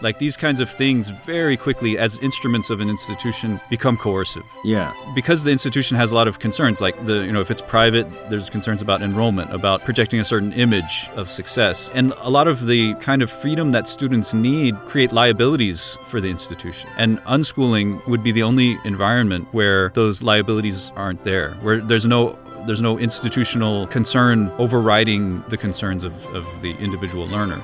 Like these kinds of things very quickly, as instruments of an institution, become coercive. Yeah. Because the institution has a lot of concerns, like the, you know, if it's private, there's concerns about enrollment, about projecting a certain image of success. And a lot of the kind of freedom that students need create liabilities for the institution. And unschooling would be the only environment where those liabilities aren't there, where there's no there's no institutional concern overriding the concerns of, of the individual learner.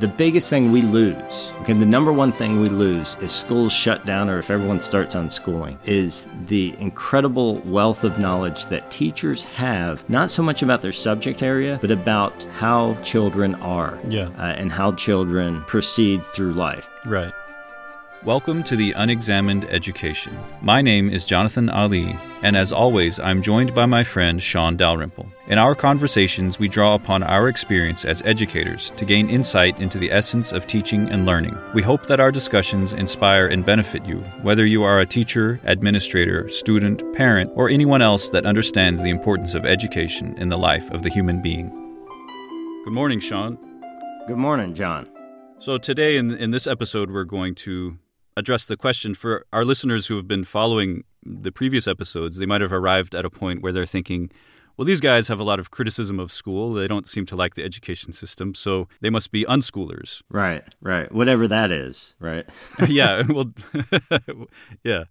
The biggest thing we lose, okay, the number one thing we lose if schools shut down or if everyone starts unschooling, is the incredible wealth of knowledge that teachers have, not so much about their subject area, but about how children are Yeah. uh, and how children proceed through life. Right. Welcome to the Unexamined Education. My name is Jonathan Ali, and as always, I'm joined by my friend Shaun Dalrymple. In our conversations, we draw upon our experience as educators to gain insight into the essence of teaching and learning. We hope that our discussions inspire and benefit you, whether you are a teacher, administrator, student, parent, or anyone else that understands the importance of education in the life of the human being. Good morning, Shaun. Good morning, Jon. So today in in this episode we're going to address the question for our listeners who have been following the previous episodes. They might have arrived at a point where they're thinking, well, these guys have a lot of criticism of school. They don't seem to like the education system, so they must be unschoolers. Right, right. Whatever that is, right? yeah, well, yeah.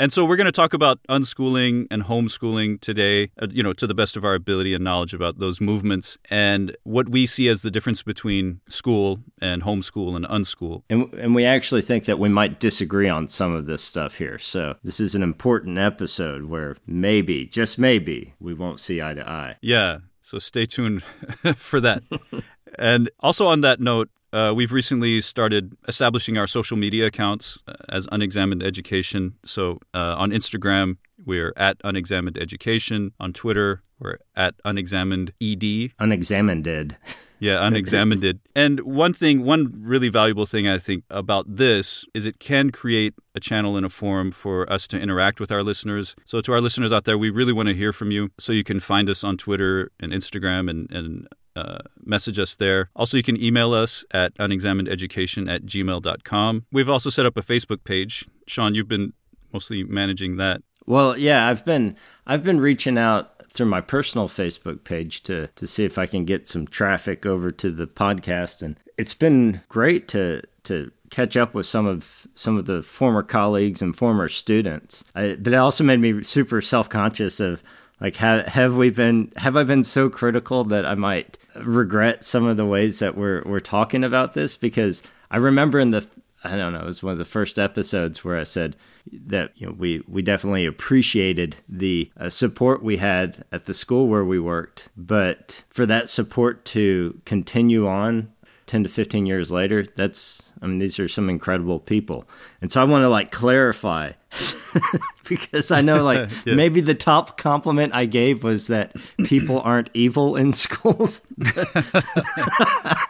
And so we're going to talk about unschooling and homeschooling today, uh, you know, to the best of our ability and knowledge about those movements and what we see as the difference between school and homeschool and unschool. And, and we actually think that we might disagree on some of this stuff here. So this is an important episode where maybe, just maybe, we won't see eye to eye. Yeah, so stay tuned for that. and also on that note, uh, we've recently started establishing our social media accounts uh, as Unexamined Education. So uh, on Instagram, we're at Unexamined Education. On Twitter, we're at Unexamined ED. Unexamined. Yeah, unexamined. And one thing, one really valuable thing I think about this is it can create a channel and a forum for us to interact with our listeners. So to our listeners out there, we really want to hear from you. So you can find us on Twitter and Instagram and, and uh, message us there. Also, you can email us at unexaminededucation at gmail.com. We've also set up a Facebook page. Shaun, you've been mostly managing that. Well, yeah, I've been I've been reaching out through my personal Facebook page to to see if I can get some traffic over to the podcast and it's been great to to catch up with some of some of the former colleagues and former students. I, but it also made me super self-conscious of like have have we been have I been so critical that I might regret some of the ways that we're we're talking about this because I remember in the I don't know, it was one of the first episodes where I said that you know we we definitely appreciated the uh, support we had at the school where we worked, but for that support to continue on 10 to 15 years later, that's I mean these are some incredible people. And so I want to like clarify because I know like Yes. maybe the top compliment I gave was that people aren't evil in schools.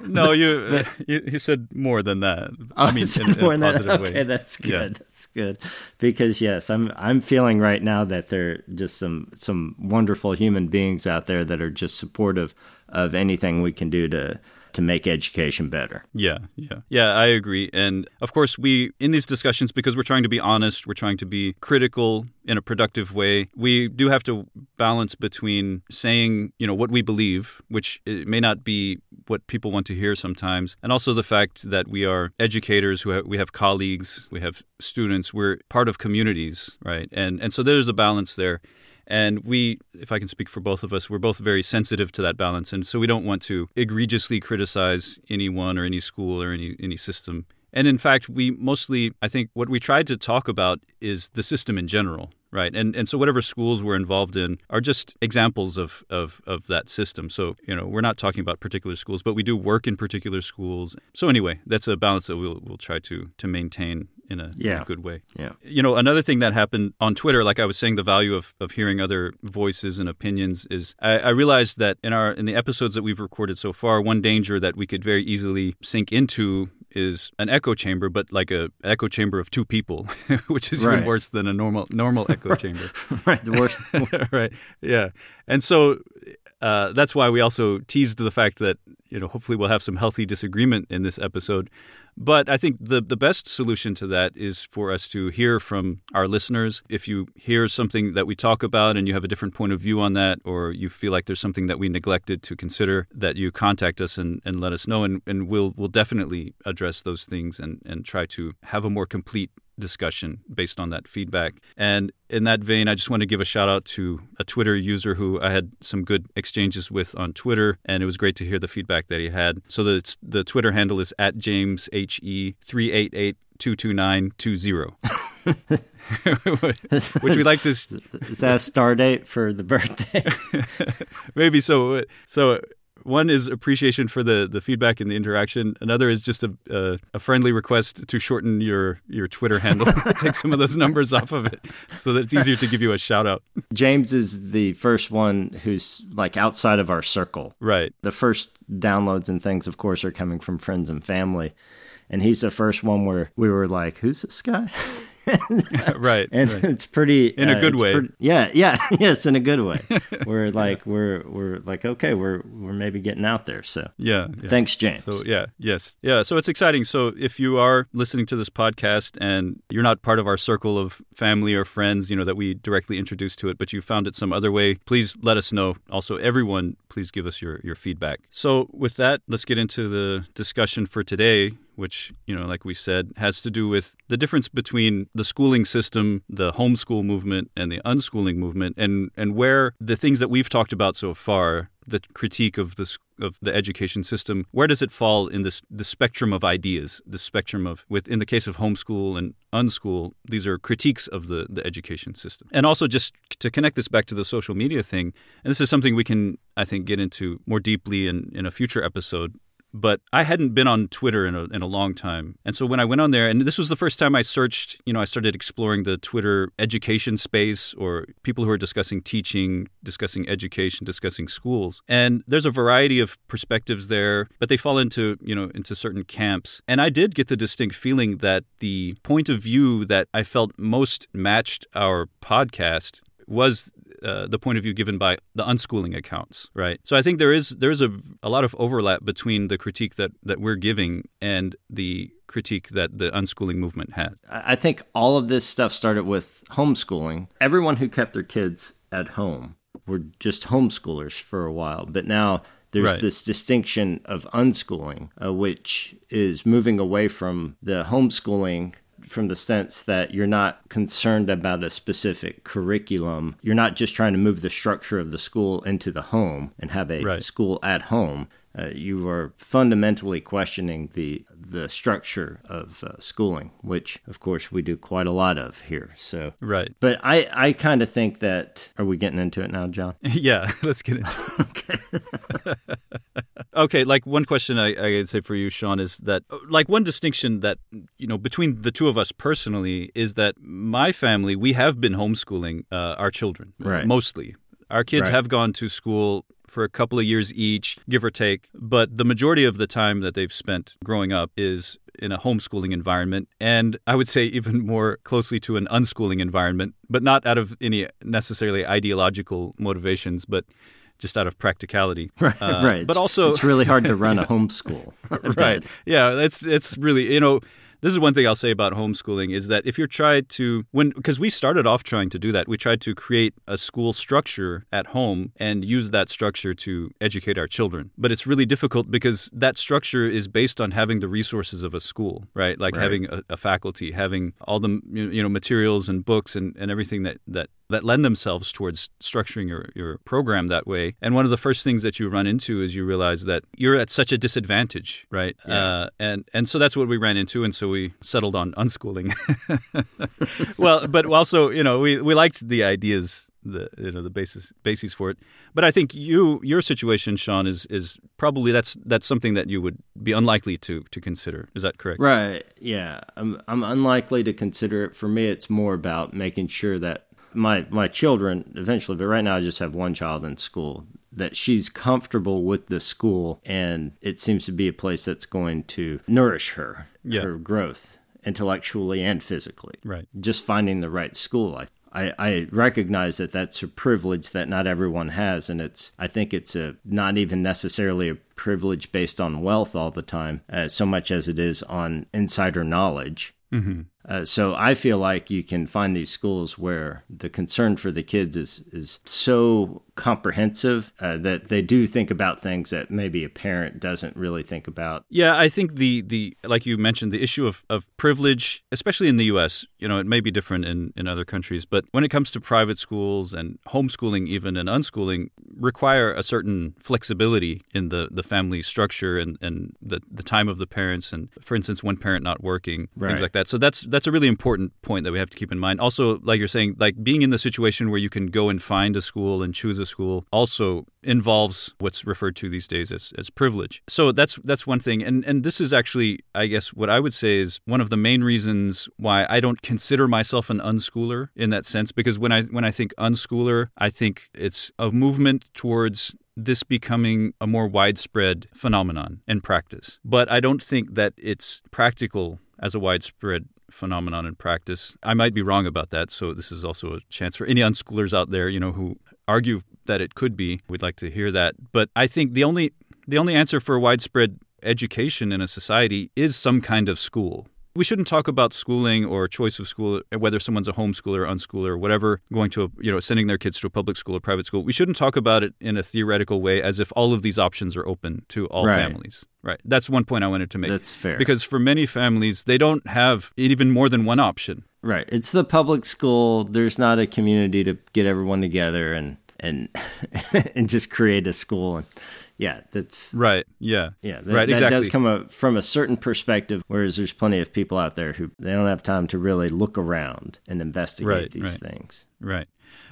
No, you, you, you said more than that. Oh, I mean, Oh, in, in more a than that. Okay, way. that's good. Yeah. That's good. Because yes, I'm I'm feeling right now that there are just some some wonderful human beings out there that are just supportive of anything we can do to to make education better. Yeah, yeah. Yeah, I agree. And of course, we, in these discussions, because we're trying to be honest, we're trying to be critical in a productive way, we do have to balance between saying, you know, what we believe, which may not be what people want to hear sometimes, and also the fact that we are educators, who we have colleagues, we have students, we're part of communities, right? And, and so there's a balance there. And we, if I can speak for both of us, we're both very sensitive to that balance. And so we don't want to egregiously criticize anyone or any school or any, any system. And in fact, we mostly, I think, what we tried to talk about is the system in general, right? And and so whatever schools we're involved in are just examples of, of, of that system. So, you know, we're not talking about particular schools, but we do work in particular schools. So anyway, that's a balance that we'll, we'll try to, to maintain in a, in a good way. Yeah. You know, another thing that happened on Twitter, like I was saying, the value of, of hearing other voices and opinions is I, I realized that in our in the episodes that we've recorded so far, one danger that we could very easily sink into is an echo chamber, but like a echo chamber of two people, which is even worse than a normal normal echo chamber. right. The worst. right. Yeah. And so uh, that's why we also teased the fact that you know hopefully we'll have some healthy disagreement in this episode. But I think the, the best solution to that is for us to hear from our listeners. If you hear something that we talk about and you have a different point of view on that, or you feel like there's something that we neglected to consider, that you contact us and, and let us know. And, and we'll, we'll definitely address those things and, and try to have a more complete discussion based on that feedback. And in that vein, I just want to give a shout out to a Twitter user who I had some good exchanges with on Twitter, and it was great to hear the feedback that he had. So the the Twitter handle is at James H E three eight eight two two nine two zero. Which we like to. Is that a star date for the birthday? Maybe so. So one is appreciation for the, the feedback and the interaction. Another is just a, a, a friendly request to shorten your, your Twitter handle, take some of those numbers off of it so that it's easier to give you a shout out. James is the first one who's like outside of our circle. Right. The first downloads and things, of course, are coming from friends and family. And he's the first one where we were like, who's this guy? right. And right. it's pretty in a uh, good way. Pretty, yeah, yeah, yes, in a good way. we're like we're we're like okay, we're we're maybe getting out there. So yeah, yeah. thanks, James. So yeah, yes, yeah. So it's exciting. So if you are listening to this podcast and you're not part of our circle of family or friends, you know that we directly introduced to it, but you found it some other way, please let us know. Also, everyone, please give us your your feedback. So with that, let's get into the discussion for today which, you know, like we said, has to do with the difference between the schooling system, the homeschool movement, and the unschooling movement, and, and where the things that we've talked about so far, the critique of the of the education system, where does it fall in this the spectrum of ideas, the spectrum of with in the case of homeschool and unschool, these are critiques of the, the education system. And also just to connect this back to the social media thing, and this is something we can I think get into more deeply in, in a future episode but I hadn't been on Twitter in a, in a long time. And so when I went on there, and this was the first time I searched, you know, I started exploring the Twitter education space or people who are discussing teaching, discussing education, discussing schools. And there's a variety of perspectives there, but they fall into, you know, into certain camps. And I did get the distinct feeling that the point of view that I felt most matched our podcast was uh, the point of view given by the unschooling accounts, right? So I think there is there is a, a lot of overlap between the critique that, that we're giving and the critique that the unschooling movement has. I think all of this stuff started with homeschooling. Everyone who kept their kids at home were just homeschoolers for a while, but now there's right. this distinction of unschooling, uh, which is moving away from the homeschooling from the sense that you're not concerned about a specific curriculum. You're not just trying to move the structure of the school into the home and have a right. school at home. Uh, you are fundamentally questioning the the structure of uh, schooling, which of course we do quite a lot of here. So right, but I I kind of think that are we getting into it now, Jon? yeah, let's get into it. okay. okay, like one question I I'd say for you, Shaun, is that like one distinction that you know between the two of us personally is that my family we have been homeschooling uh, our children right. mostly. Our kids right. have gone to school for a couple of years each, give or take. But the majority of the time that they've spent growing up is in a homeschooling environment, and I would say even more closely to an unschooling environment, but not out of any necessarily ideological motivations, but just out of practicality. Right, uh, right. But also, it's really hard to run a homeschool. right. Yeah, it's it's really you know this is one thing I'll say about homeschooling is that if you're tried to when because we started off trying to do that, we tried to create a school structure at home and use that structure to educate our children. But it's really difficult because that structure is based on having the resources of a school, right? Like right. having a, a, faculty, having all the you know materials and books and, and everything that that that lend themselves towards structuring your, your program that way. And one of the first things that you run into is you realize that you're at such a disadvantage, right? Yeah. Uh, and and so that's what we ran into, and so we settled on unschooling. well, but also, you know, we, we liked the ideas the you know the basis bases for it. But I think you your situation, Shaun, is is probably that's that's something that you would be unlikely to to consider. Is that correct? Right. Yeah. I'm I'm unlikely to consider it. For me, it's more about making sure that my my children eventually, but right now I just have one child in school that she's comfortable with the school and it seems to be a place that's going to nourish her, yeah. her growth intellectually and physically. Right. Just finding the right school, I, I, I recognize that that's a privilege that not everyone has, and it's I think it's a not even necessarily a privilege based on wealth all the time, uh, so much as it is on insider knowledge. Mm-hmm. Uh, so I feel like you can find these schools where the concern for the kids is is so comprehensive uh, that they do think about things that maybe a parent doesn't really think about. Yeah, I think the the like you mentioned the issue of, of privilege, especially in the U.S. You know, it may be different in in other countries, but when it comes to private schools and homeschooling, even and unschooling, require a certain flexibility in the the family structure and and the the time of the parents, and for instance, one parent not working, right. things like that. So that's that's a really important point that we have to keep in mind. Also, like you're saying, like being in the situation where you can go and find a school and choose a school also involves what's referred to these days as, as privilege. So that's that's one thing. And and this is actually, I guess, what I would say is one of the main reasons why I don't consider myself an unschooler in that sense. Because when I when I think unschooler, I think it's a movement towards this becoming a more widespread phenomenon in practice. But I don't think that it's practical as a widespread phenomenon in practice. I might be wrong about that, so this is also a chance for any unschoolers out there, you know, who argue that it could be. We'd like to hear that. But I think the only the only answer for widespread education in a society is some kind of school we shouldn't talk about schooling or choice of school, whether someone's a homeschooler, unschooler, or whatever, going to a, you know sending their kids to a public school or private school. We shouldn't talk about it in a theoretical way as if all of these options are open to all right. families. Right. That's one point I wanted to make. That's fair. Because for many families, they don't have even more than one option. Right. It's the public school. There's not a community to get everyone together and and and just create a school and yeah, that's right. Yeah, yeah, that, right. That exactly. does come a, from a certain perspective, whereas there's plenty of people out there who they don't have time to really look around and investigate right, these right. things. Right.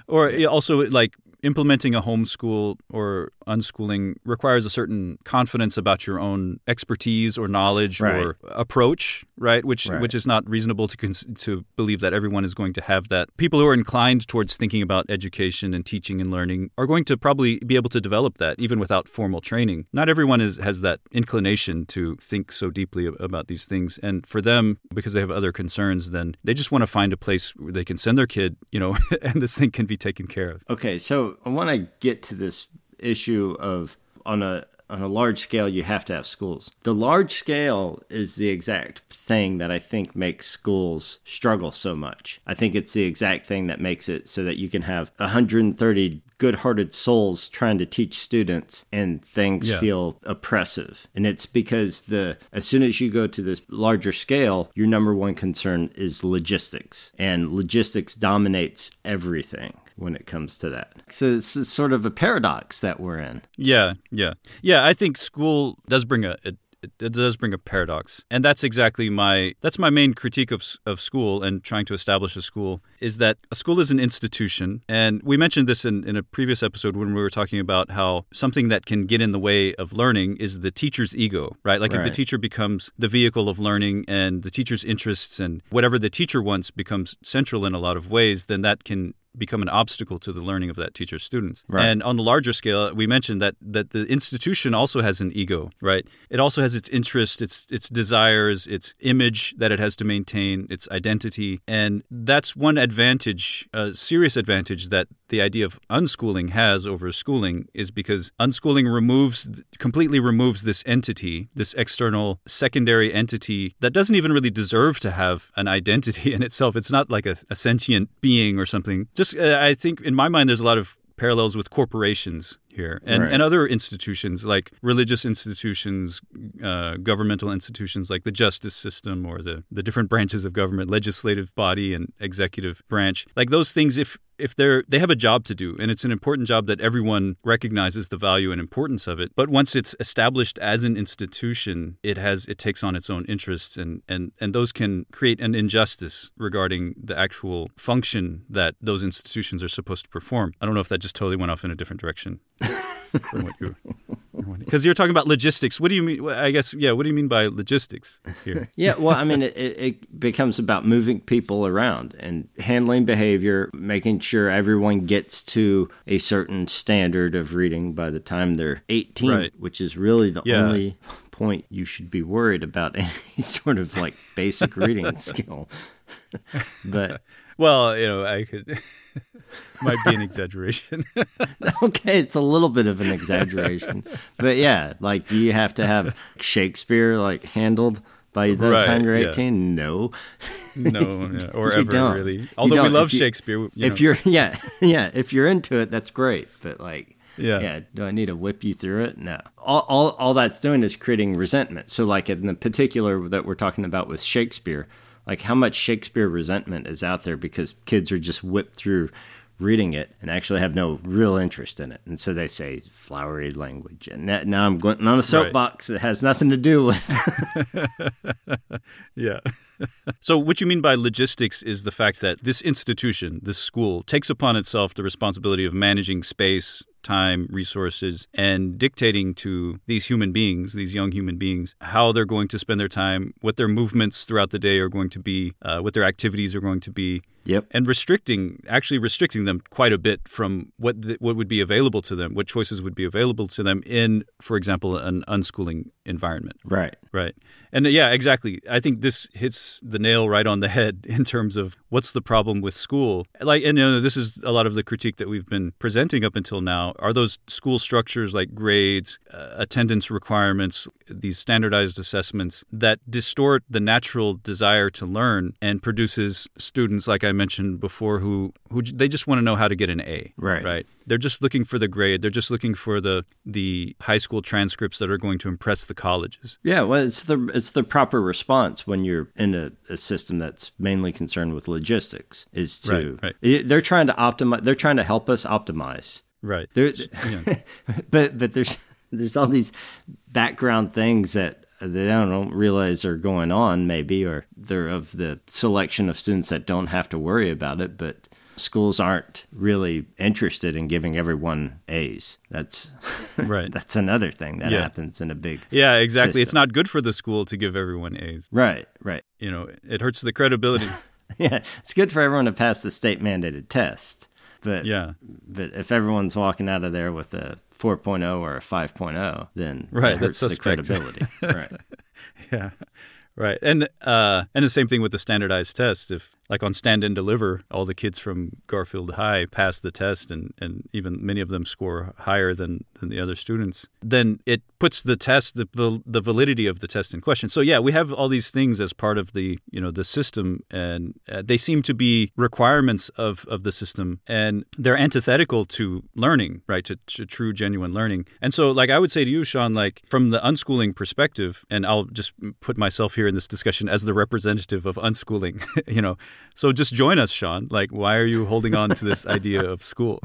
Or also like implementing a homeschool or unschooling requires a certain confidence about your own expertise or knowledge right. or approach, right? Which right. which is not reasonable to cons- to believe that everyone is going to have that. People who are inclined towards thinking about education and teaching and learning are going to probably be able to develop that even without formal training. Not everyone is has that inclination to think so deeply about these things, and for them, because they have other concerns, then they just want to find a place where they can send their kid, you know, and this thing can be taken care of. Okay, so I want to get to this issue of on a on a large scale you have to have schools. The large scale is the exact thing that I think makes schools struggle so much. I think it's the exact thing that makes it so that you can have 130 good-hearted souls trying to teach students and things yeah. feel oppressive. And it's because the as soon as you go to this larger scale, your number one concern is logistics. And logistics dominates everything when it comes to that. So it's sort of a paradox that we're in. Yeah, yeah. Yeah, I think school does bring a, a it does bring a paradox and that's exactly my that's my main critique of, of school and trying to establish a school is that a school is an institution and we mentioned this in, in a previous episode when we were talking about how something that can get in the way of learning is the teacher's ego right like right. if the teacher becomes the vehicle of learning and the teacher's interests and whatever the teacher wants becomes central in a lot of ways then that can become an obstacle to the learning of that teacher's students. Right. And on the larger scale, we mentioned that that the institution also has an ego, right? It also has its interests, its its desires, its image that it has to maintain, its identity, and that's one advantage, a serious advantage that the idea of unschooling has over schooling is because unschooling removes completely removes this entity, this external secondary entity that doesn't even really deserve to have an identity in itself. It's not like a, a sentient being or something. Just uh, I think in my mind there's a lot of parallels with corporations here and, right. and other institutions like religious institutions, uh, governmental institutions like the justice system or the, the different branches of government, legislative body and executive branch. Like those things, if if they're they have a job to do and it's an important job that everyone recognizes the value and importance of it. But once it's established as an institution it has it takes on its own interests and and and those can create an injustice regarding the actual function that those institutions are supposed to perform. I don't know if that just totally went off in a different direction from what you because you're talking about logistics. What do you mean? I guess yeah. What do you mean by logistics here? yeah, well, I mean it, it becomes about moving people around and handling behavior, making sure everyone gets to a certain standard of reading by the time they're 18, right. which is really the yeah. only point you should be worried about any sort of like basic reading skill. but well, you know, I could might be an exaggeration. okay, it's a little bit of an exaggeration, but yeah, like, do you have to have Shakespeare like handled? by the right, time you're 18 yeah. no no yeah, or ever don't. really although we love you, shakespeare you if know. you're yeah yeah if you're into it that's great but like yeah. yeah do i need to whip you through it no all, all, all that's doing is creating resentment so like in the particular that we're talking about with shakespeare like how much shakespeare resentment is out there because kids are just whipped through reading it and actually have no real interest in it. And so they say flowery language. And now I'm going on a soapbox right. that has nothing to do with. yeah. so, what you mean by logistics is the fact that this institution, this school, takes upon itself the responsibility of managing space, time, resources, and dictating to these human beings, these young human beings, how they're going to spend their time, what their movements throughout the day are going to be, uh, what their activities are going to be. Yep. And restricting, actually restricting them quite a bit from what the, what would be available to them, what choices would be available to them in, for example, an unschooling environment. Right. Right. And uh, yeah, exactly. I think this hits the nail right on the head in terms of what's the problem with school. Like, and you know, this is a lot of the critique that we've been presenting up until now. Are those school structures like grades, uh, attendance requirements, these standardized assessments that distort the natural desire to learn and produces students, like I mentioned before, who who they just want to know how to get an A. Right. Right. They're just looking for the grade. They're just looking for the the high school transcripts that are going to impress the colleges. Yeah. Well, it's the it's the proper response when you're in a, a system that's mainly concerned with logistics. Is to right, right. they're trying to optimize. They're trying to help us optimize. Right. Yeah. but but there's there's all these background things that they don't realize are going on maybe or they're of the selection of students that don't have to worry about it but schools aren't really interested in giving everyone A's. That's right. that's another thing that yeah. happens in a big Yeah, exactly. System. It's not good for the school to give everyone A's. Right, right. You know, it hurts the credibility. yeah, it's good for everyone to pass the state mandated test. But yeah. But if everyone's walking out of there with a 4.0 or a 5.0, then right, it hurts the credibility. right. Yeah. Right. And uh, and the same thing with the standardized test. If like on stand and deliver, all the kids from Garfield High pass the test and, and even many of them score higher than, than the other students, then it puts the test, the, the, the validity of the test in question. So yeah, we have all these things as part of the, you know, the system and uh, they seem to be requirements of, of the system and they're antithetical to learning, right, to, to true, genuine learning. And so like I would say to you, Shaun, like from the unschooling perspective, and I'll just put myself here in this discussion as the representative of unschooling, you know, so just join us, Shaun. Like, why are you holding on to this idea of school?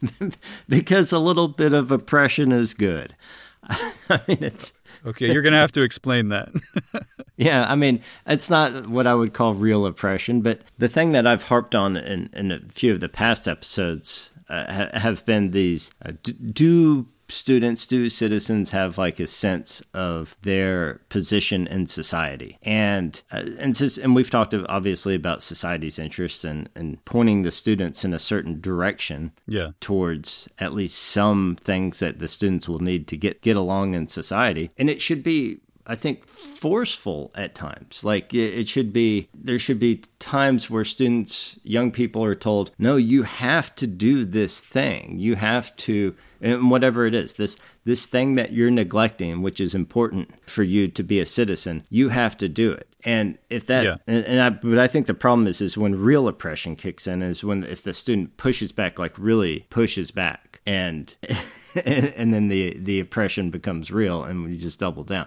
because a little bit of oppression is good. I mean, it's okay. You're going to have to explain that. yeah, I mean, it's not what I would call real oppression, but the thing that I've harped on in, in a few of the past episodes uh, have been these: uh, do students do citizens have like a sense of their position in society and uh, and and we've talked obviously about society's interests and and pointing the students in a certain direction yeah towards at least some things that the students will need to get get along in society and it should be I think forceful at times. Like it should be, there should be times where students, young people are told, no, you have to do this thing. You have to and whatever it is this this thing that you're neglecting which is important for you to be a citizen you have to do it and if that yeah. and, and I but I think the problem is is when real oppression kicks in is when if the student pushes back like really pushes back and and, and, then the the oppression becomes real and we just double down.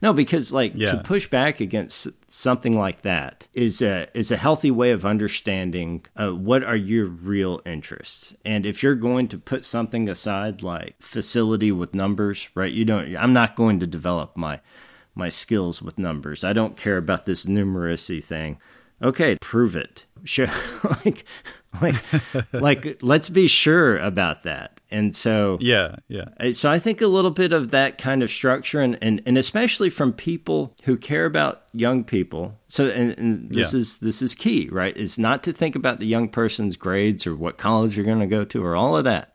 No because like yeah. to push back against something like that is a is a healthy way of understanding uh, what are your real interests? And if you're going to put something aside like facility with numbers right you don't i'm not going to develop my my skills with numbers. I don't care about this numeracy thing okay prove it. Sure. Like like like let's be sure about that. And so yeah yeah. So i think a little bit of that kind of structure and and, and especially from people who care about young people. So and, and this yeah. is this is key right? Is not to think about the young person's grades or what college you're going to go to or all of that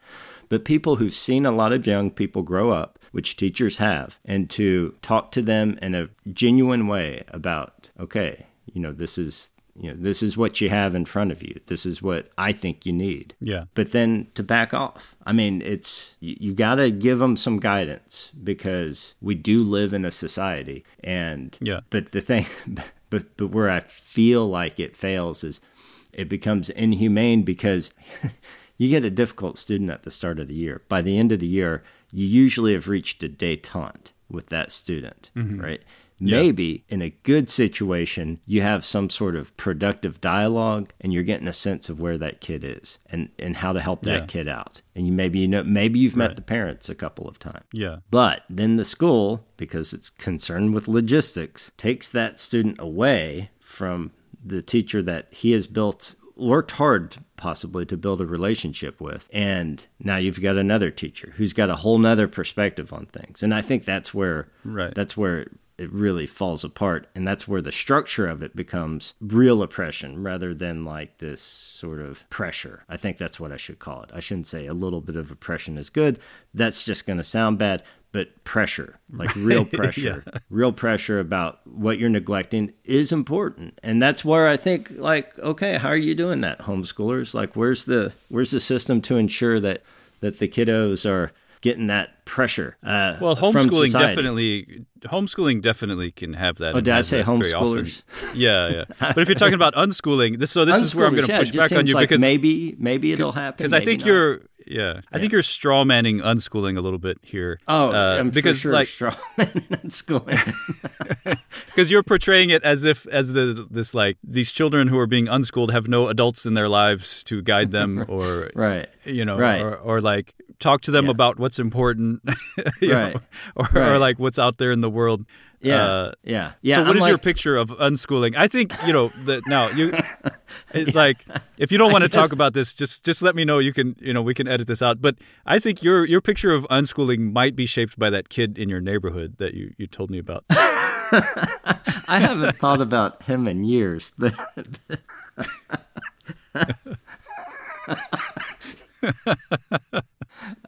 but people who've seen a lot of young people grow up which teachers have and to talk to them in a genuine way about okay you know this is you know, this is what you have in front of you. This is what I think you need. Yeah. But then to back off. I mean, it's you, you got to give them some guidance because we do live in a society and Yeah. but the thing but but where I feel like it fails is it becomes inhumane because you get a difficult student at the start of the year. By the end of the year, you usually have reached a detente with that student, mm-hmm. right? Maybe in a good situation, you have some sort of productive dialogue and you're getting a sense of where that kid is and, and how to help that Yeah. kid out. And you maybe you know maybe you've met the parents a couple of times. Yeah. But then the school, because it's concerned with logistics, takes that student away from the teacher that he has built, worked hard possibly to build a relationship with. And now you've got another teacher who's got a whole nother perspective on things. And I think that's where Right. that's where it really falls apart. And that's where the structure of it becomes real oppression rather than like this sort of pressure. I think that's what I should call it. I shouldn't say a little bit of oppression is good. That's just going to sound bad. But pressure, like real pressure, real pressure about what you're neglecting is important. And that's where I think like, okay, how are you doing that, homeschoolers? Like where's the where's the system to ensure that that the kiddos are getting that pressure. Uh, Well, homeschooling definitely homeschooling definitely can have that. Oh, did I say homeschoolers? Yeah, yeah. But if you're talking about unschooling, this so this is where I'm going to yeah, push back on you like because maybe maybe it'll happen. because I think not. you're yeah I think you're straw manning unschooling a little bit here. Oh, uh, I'm because sure like straw man unschooling. because you're portraying it as if as the this like these children who are being unschooled have no adults in their lives to guide them or right. you know Right. or, or like talk to them Yeah. about what's important you know, Right. or, Right. or like what's out there in the world Yeah. Uh, yeah. Yeah. so, what I'm is your picture of unschooling? I think you know that now you it's like if you don't want to talk about this, just just let me know. You can you know we can edit this out. But I think your your picture of unschooling might be shaped by that kid in your neighborhood that you you told me about. I haven't thought about him in years, but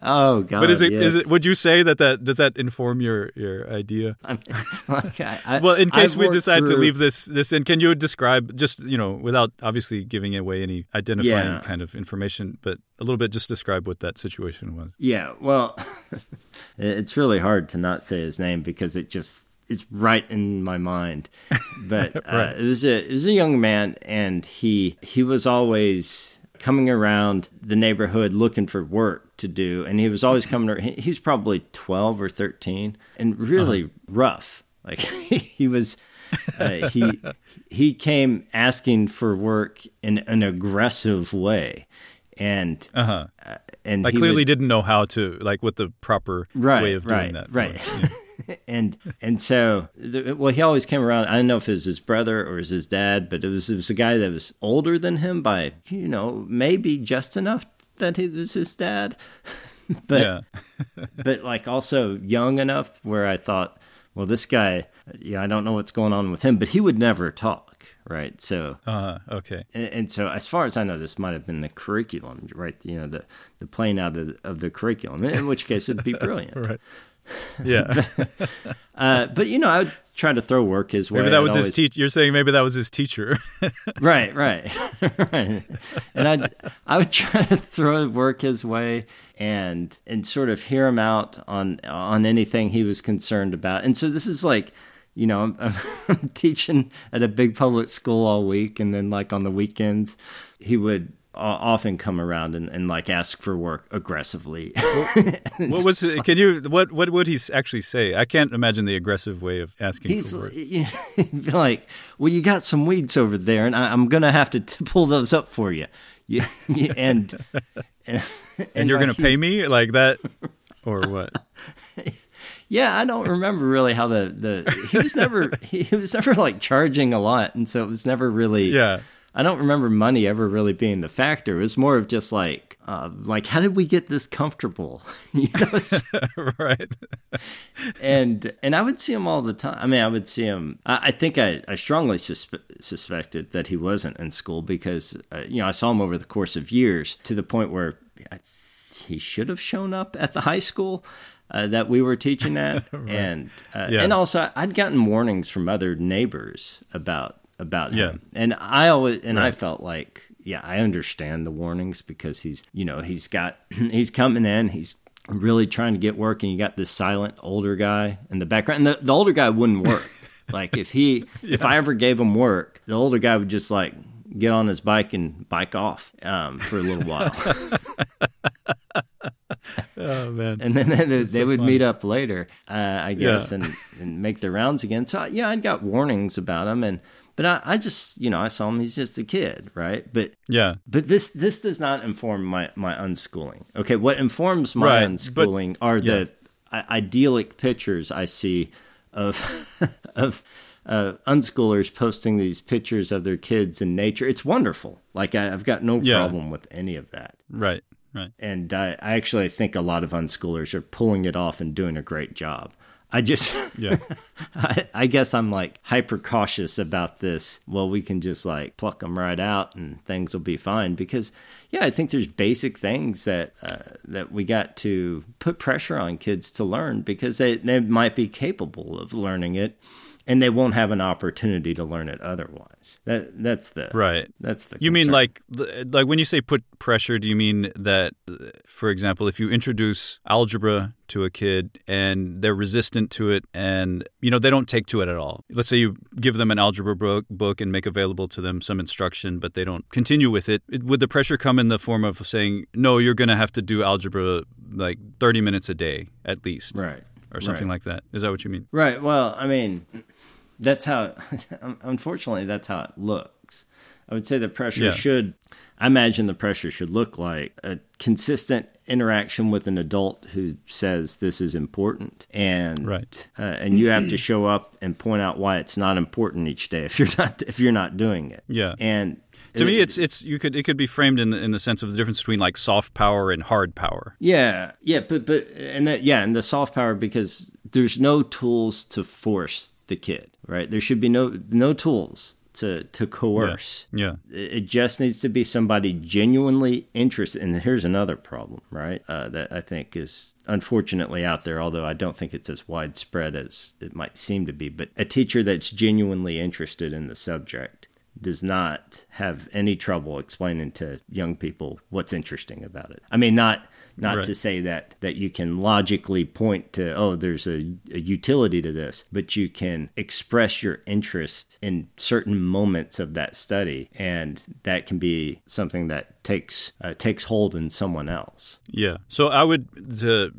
oh god! But is it is yes. it? Would you say that that does that inform your your idea? I mean, like, I- I- Well, in case we decide to leave this this in, can you describe just you know without obviously giving away any identifying Yeah. kind of information, but a little bit just describe what that situation was? Yeah, well, it's really hard to not say his name because it just is right in my mind. But uh, Right. it was a it was a young man, and he he was always coming around the neighborhood looking for work to do, and he was always coming. He, was probably twelve or thirteen, and really rough. Like he was. Uh, he he came asking for work in an aggressive way, and Uh huh. uh, and he clearly would- didn't know how to like what the proper right, way of doing right, that. Right. was. and and so the, well, he always came around. I don't know if it was his brother or his dad, but it was it was a guy that was older than him by you know maybe just enough that he was his dad, but but like also young enough where I thought, well, this guy, yeah, I don't know what's going on with him, but he would never talk, right? So Uh, okay. and, and so, as far as I know, this might have been the curriculum, right? You know, the the playing out of the, of the curriculum. In which case, it'd be brilliant. Right. Yeah. Uh, but you know, I would try to throw work his way. maybe that I'd was his always- teacher. You're saying maybe that was his teacher. Right, right, right. And I, I would try to throw work his way and and sort of hear him out on on anything he was concerned about. And so this is like, you know, I'm, I'm, teaching at a big public school all week, and then like on the weekends, he would often come around and, and like ask for work aggressively. what was it? Can you what what would he actually say? I can't imagine the aggressive way of asking He's for work. he'd be like, "Well, you got some weeds over there, and I, I'm gonna have to t- pull those up for you." You, you- and, and And you're like to pay me like that or what? Yeah, I don't remember really how the the he was never he was never like charging a lot, and so it was never really Yeah. I don't remember money ever really being the factor. It was more of just like uh, like how did we get this comfortable, you know? right. and and I would see him all the time. I mean, I would see him. I, I think I, I strongly suspe- suspected that he wasn't in school because uh, you know I saw him over the course of years to the point where I, he should have shown up at the high school. Uh, that we were teaching at, and uh, Yeah. and also I'd gotten warnings from other neighbors about about Yeah. him. And I always and I felt like yeah, I understand the warnings because he's you know he's got he's coming in he's really trying to get work and you got this silent older guy in the background and the, the older guy wouldn't work like if he if i ever gave him work the older guy would just like get on his bike and bike off um, for a little while Oh man. and then they, they would meet up later uh, i guess Yeah. and, and make the rounds again so yeah I'd got warnings about him and but I, I just you know i saw him he's just a kid right but Yeah. But this this does not inform my my unschooling. Okay, what informs my Right, but- unschooling are yeah. the idyllic pictures I see of of uh, unschoolers posting these pictures of their kids in nature. It's wonderful. Like I, I've got no Yeah. problem with any of that. Right. Right. And I, I actually think a lot of unschoolers are pulling it off and doing a great job. I just, Yeah. I, I guess I'm like hyper cautious about this. Well, we can just like pluck them right out and things will be fine because, yeah, I think there's basic things that uh, that we got to put pressure on kids to learn because they, they might be capable of learning it and they won't have an opportunity to learn it otherwise. That that's the Right. That's the You mean like like when you say put pressure, do you mean that for example, if you introduce algebra to a kid and they're resistant to it and you know they don't take to it at all. Let's say you give them an algebra book, book and make available to them some instruction but they don't continue with it. it would the pressure come in the form of saying, "No, you're going to have to do algebra like 30 minutes a day at least." right Or something right. like that. Is that what you mean? Right. Well, I mean, that's how. Unfortunately, that's how it looks. I would say the pressure Yeah. should. I imagine the pressure should look like a consistent interaction with an adult who says this is important, and Right. uh, and you have to show up and point out why it's not important each day if you're not if you're not doing it. Yeah. And To me, it's it's you could it could be framed in the, in the sense of the difference between like soft power and hard power. Yeah, yeah, but but and that yeah, and the soft power because there's no tools to force the kid, right? There should be no no tools to to coerce. Yeah. It it just needs to be somebody genuinely interested. And here's another problem, right? Uh, that I think is unfortunately out there, although I don't think it's as widespread as it might seem to be. But a teacher that's genuinely interested in the subject does not have any trouble explaining to young people what's interesting about it. I mean, not not Right. to say that that you can logically point to oh there's a, a utility to this but you can express your interest in certain moments of that study and that can be something that takes uh, takes hold in someone else Yeah. So I would to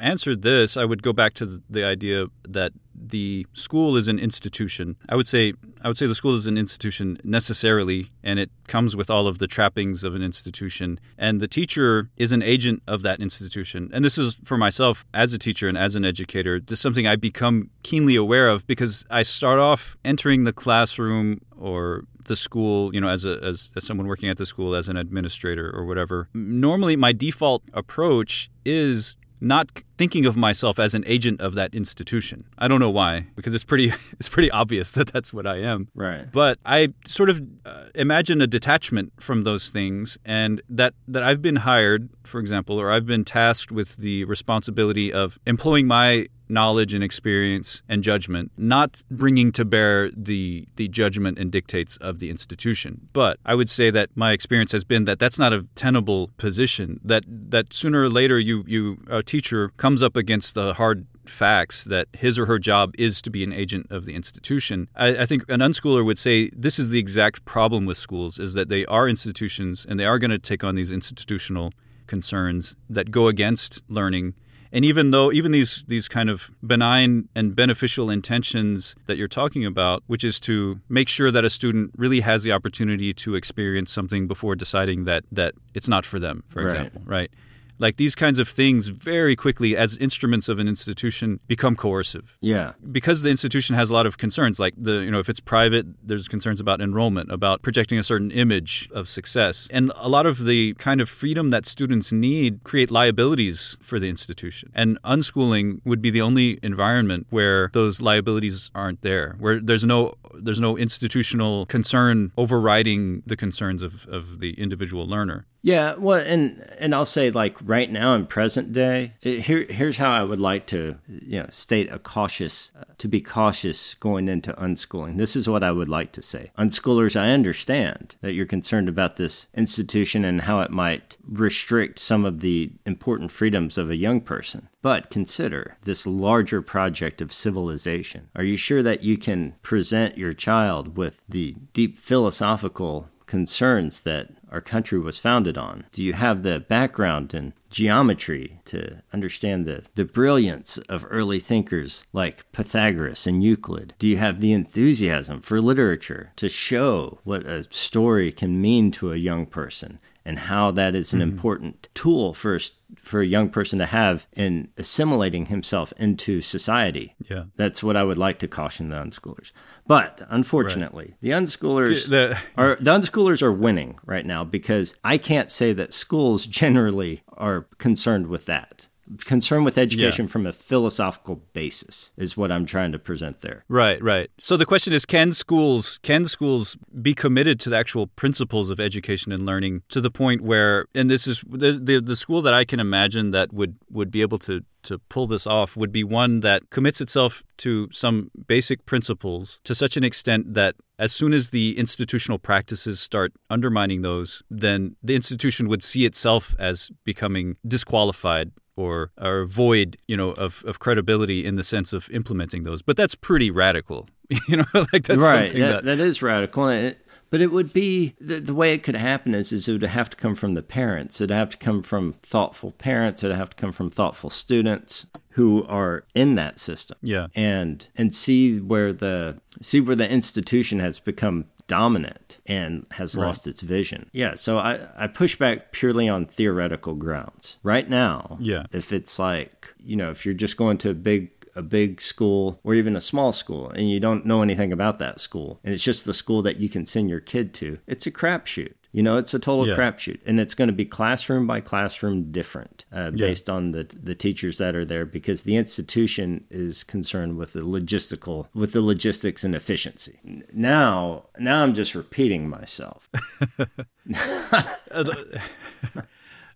answer this, I would go back to the, the idea that the school is an institution. I would say I would say the school is an institution necessarily, and it comes with all of the trappings of an institution. And the teacher is an agent of that institution. And this is for myself as a teacher and as an educator. This is something I become keenly aware of because I start off entering the classroom or the school, you know, as a as, as someone working at the school as an administrator or whatever. Normally, my default approach is not thinking of myself as an agent of that institution. I don't know why, because it's pretty it's pretty obvious that that's what I am. right But I sort of uh, imagine a detachment from those things, and that that I've been hired, for example, or I've been tasked with the responsibility of employing my knowledge and experience and judgment, not bringing to bear the the judgment and dictates of the institution. But I would say that my experience has been that that's not a tenable position. That that sooner or later you you a teacher comes up against the hard facts that his or her job is to be an agent of the institution. I, I think an unschooler would say this is the exact problem with schools is that they are institutions and they are going to take on these institutional concerns that go against learning. And even though even these these kind of benign and beneficial intentions that you're talking about, which is to make sure that a student really has the opportunity to experience something before deciding that that it's not for them, for Right. example, right? Like these kinds of things very quickly, as instruments of an institution, become coercive. Yeah. Because the institution has a lot of concerns like the you know if it's private there's concerns about enrollment about projecting a certain image of success. And a lot of the kind of freedom that students need create liabilities for the institution. And unschooling would be the only environment where those liabilities aren't there where there's no there's no institutional concern overriding the concerns of, of the individual learner. Yeah, well, and and I'll say like right now in present day, it, here here's how I would like to you know state a cautious to be cautious going into unschooling. This is what I would like to say. Unschoolers, I understand that you're concerned about this institution and how it might restrict some of the important freedoms of a young person. But consider this larger project of civilization. Are you sure that you can present your child with the deep philosophical concerns that our country was founded on? Do you have the background in geometry to understand the, the brilliance of early thinkers like Pythagoras and Euclid? Do you have the enthusiasm for literature to show what a story can mean to a young person? And how that is an mm-hmm. important tool for for a young person to have in assimilating himself into society. Yeah, that's what I would like to caution the unschoolers. But unfortunately, right. the unschoolers the, are the unschoolers are winning right now because I can't say that schools generally are concerned with that concern with education yeah. from a philosophical basis is what I'm trying to present there. Right, right. So the question is can schools can schools be committed to the actual principles of education and learning to the point where and this is the the, the school that I can imagine that would would be able to to pull this off would be one that commits itself to some basic principles to such an extent that as soon as the institutional practices start undermining those, then the institution would see itself as becoming disqualified or or void, you know, of, of credibility in the sense of implementing those. But that's pretty radical, you know, like that's right. something that, that, that is radical. It, but it would be the, the way it could happen is, is it would have to come from the parents. It'd have to come from thoughtful parents. It'd have to come from thoughtful students who are in that system. Yeah. And and see where the see where the institution has become dominant and has right. lost its vision. Yeah, so I, I push back purely on theoretical grounds. Right now, yeah. if it's like, you know, if you're just going to a big a big school or even a small school and you don't know anything about that school and it's just the school that you can send your kid to, it's a crapshoot. You know, it's a total yeah. crapshoot, and it's going to be classroom by classroom different uh, yeah. based on the the teachers that are there because the institution is concerned with the logistical with the logistics and efficiency. Now, now I'm just repeating myself.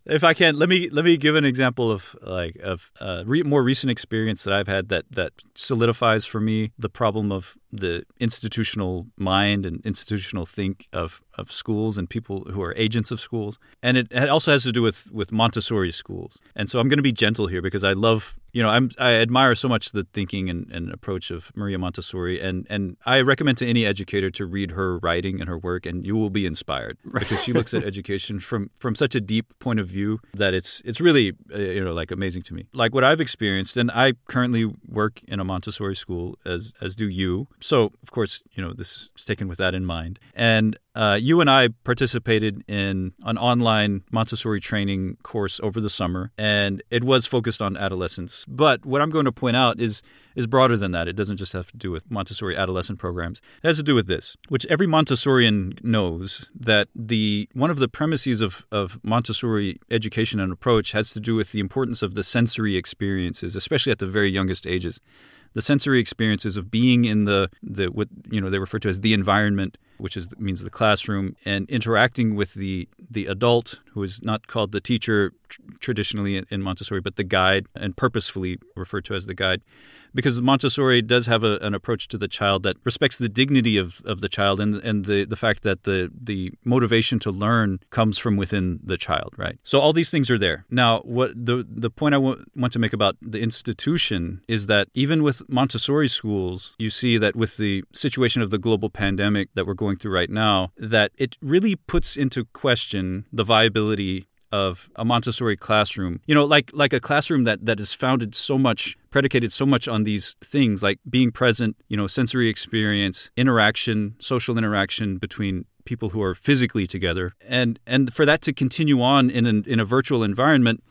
if I can, let me let me give an example of like of uh, re- more recent experience that I've had that that solidifies for me the problem of the institutional mind and institutional think of of schools and people who are agents of schools, and it, it also has to do with with Montessori schools. And so I'm going to be gentle here because I love you know I'm I admire so much the thinking and, and approach of Maria Montessori, and and I recommend to any educator to read her writing and her work, and you will be inspired because she looks at education from from such a deep point of view that it's it's really uh, you know like amazing to me. Like what I've experienced, and I currently work in a Montessori school as as do you. So of course you know this is taken with that in mind, and uh, you and I participated in an online Montessori training course over the summer, and it was focused on adolescence. But what I'm going to point out is is broader than that. It doesn't just have to do with Montessori adolescent programs. It has to do with this, which every Montessorian knows that the one of the premises of, of Montessori education and approach has to do with the importance of the sensory experiences, especially at the very youngest ages the sensory experiences of being in the, the what you know they refer to as the environment which is means the classroom, and interacting with the the adult who is not called the teacher traditionally in Montessori, but the guide, and purposefully referred to as the guide because Montessori does have a, an approach to the child that respects the dignity of, of the child and and the, the fact that the the motivation to learn comes from within the child, right? So all these things are there. Now, what the the point I w- want to make about the institution is that even with Montessori schools, you see that with the situation of the global pandemic that we're going through right now, that it really puts into question the viability of a Montessori classroom. You know, like like a classroom that that is founded so much predicated so much on these things like being present, you know, sensory experience, interaction, social interaction between people who are physically together. And and for that to continue on in an, in a virtual environment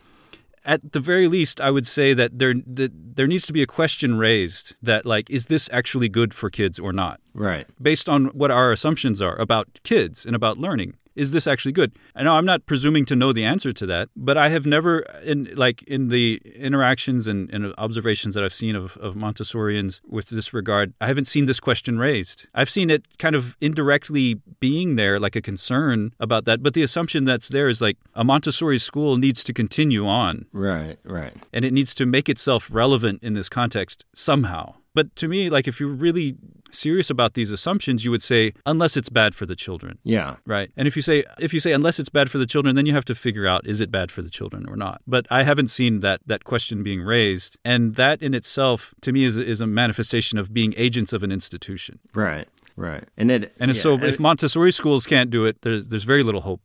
at the very least, I would say that there that there needs to be a question raised that like, is this actually good for kids or not? Right. Based on what our assumptions are about kids and about learning. Is this actually good? I know I'm not presuming to know the answer to that, but I have never, in like in the interactions and, and observations that I've seen of, of Montessorians with this regard, I haven't seen this question raised. I've seen it kind of indirectly being there, like a concern about that. But the assumption that's there is like a Montessori school needs to continue on. Right, right. And it needs to make itself relevant in this context somehow. But to me, like if you're really serious about these assumptions, you would say unless it's bad for the children. Yeah. Right. And if you say if you say unless it's bad for the children, then you have to figure out is it bad for the children or not. But I haven't seen that that question being raised, and that in itself to me is is a manifestation of being agents of an institution. Right. Right. And it And yeah, so if Montessori schools can't do it, there's there's very little hope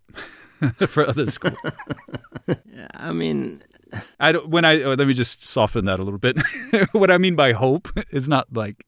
for other schools. I mean, I don't, when I oh, let me just soften that a little bit. what I mean by hope is not like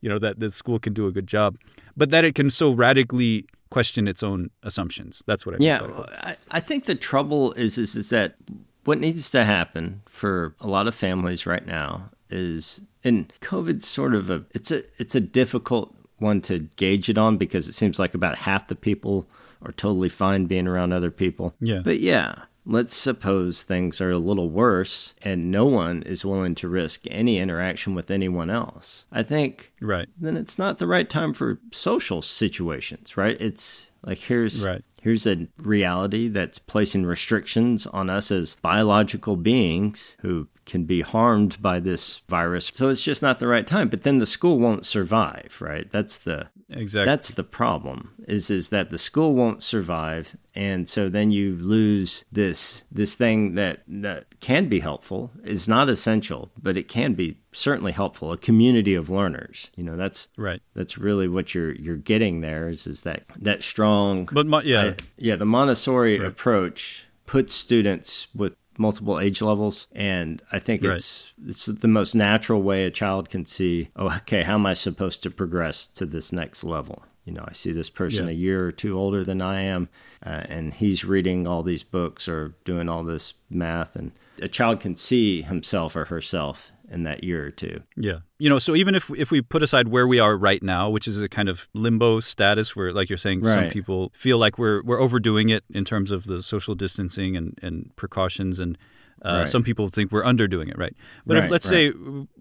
you know that the school can do a good job, but that it can so radically question its own assumptions. That's what I yeah, mean. I, I think the trouble is, is is that what needs to happen for a lot of families right now is, and COVID's sort of a it's a it's a difficult one to gauge it on because it seems like about half the people are totally fine being around other people. Yeah. But yeah, let's suppose things are a little worse and no one is willing to risk any interaction with anyone else. I think Right. then it's not the right time for social situations, right? It's like here's Right. here's a reality that's placing restrictions on us as biological beings who can be harmed by this virus. So it's just not the right time. But then the school won't survive, right? That's the Exactly. that's the problem is is that the school won't survive and so then you lose this this thing that that can be helpful is not essential but it can be certainly helpful a community of learners you know that's right. that's really what you're you're getting there is is that that strong But mo- yeah, I- yeah the montessori approach puts students with multiple age levels and i think Right. it's it's the most natural way a child can see oh okay how am i supposed to progress to this next level you know i see this person Yeah. a year or two older than i am uh, and he's reading all these books or doing all this math and a child can see himself or herself in that year or two Yeah. You know, so even if if we put aside where we are right now, which is a kind of limbo status where like you're saying some people feel like we're we're overdoing it in terms of the social distancing and and precautions and uh, Right. some people think we're underdoing it, right? But if let's say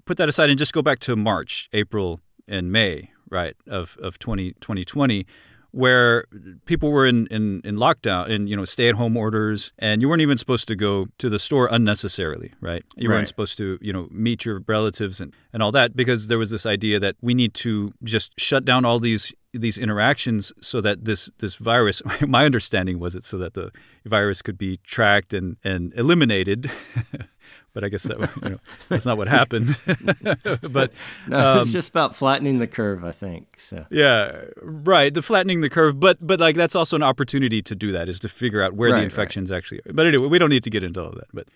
put that aside and just go back to March, April and May, right, of of 20, 2020 where people were in, in, in lockdown and you know stay at home orders and you weren't even supposed to go to the store unnecessarily right? You weren't supposed to you know meet your relatives and, and all that because there was this idea that we need to just shut down all these these interactions so that this this virus my understanding was it so that the virus could be tracked and and eliminated but I guess that you know that's not what happened but no it's um, just about flattening the curve i think so yeah, right. The flattening the curve, but but like that's also an opportunity to do that is to figure out where Right, the right. infections actually are. But anyway, we don't need to get into all of that. But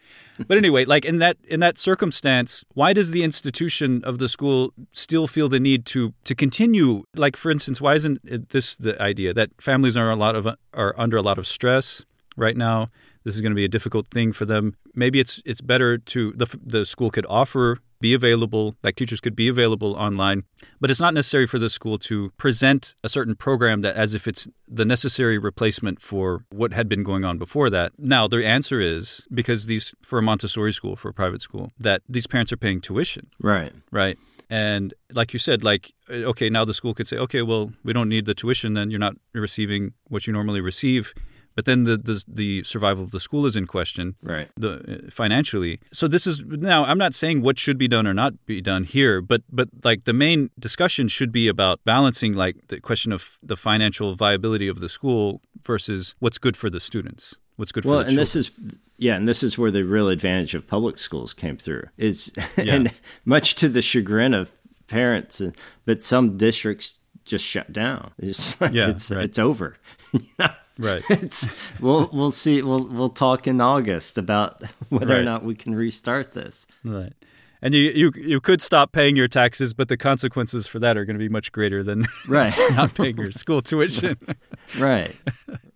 but anyway, like in that in that circumstance, why does the institution of the school still feel the need to to continue? Like for instance, why isn't this the idea that families are a lot of are under a lot of stress right now? This is going to be a difficult thing for them. Maybe it's it's better to the the school could offer be available, like teachers could be available online, but it's not necessary for the school to present a certain program that as if it's the necessary replacement for what had been going on before that. Now, the answer is because these, for a Montessori school, for a private school, that these parents are paying tuition, right right? And like you said, like, okay, now the school could say, okay, well, we don't need the tuition, then you're not receiving what you normally receive. But then the, the the survival of the school is in question right the uh, financially. So this is now I'm not saying what should be done or not be done here, but but like the main discussion should be about balancing like the question of the financial viability of the school versus what's good for the students. What's good well for the and children. this is yeah and this is where the real advantage of public schools came through is Yeah. and much to the chagrin of parents uh, but some districts just shut down it's like Yeah, it's right. it's over You know? Right. it's we'll we'll see we'll we'll talk in august about whether or not we can restart this right. And you, you you could stop paying your taxes, but the consequences for that are going to be much greater than right not paying your school tuition. right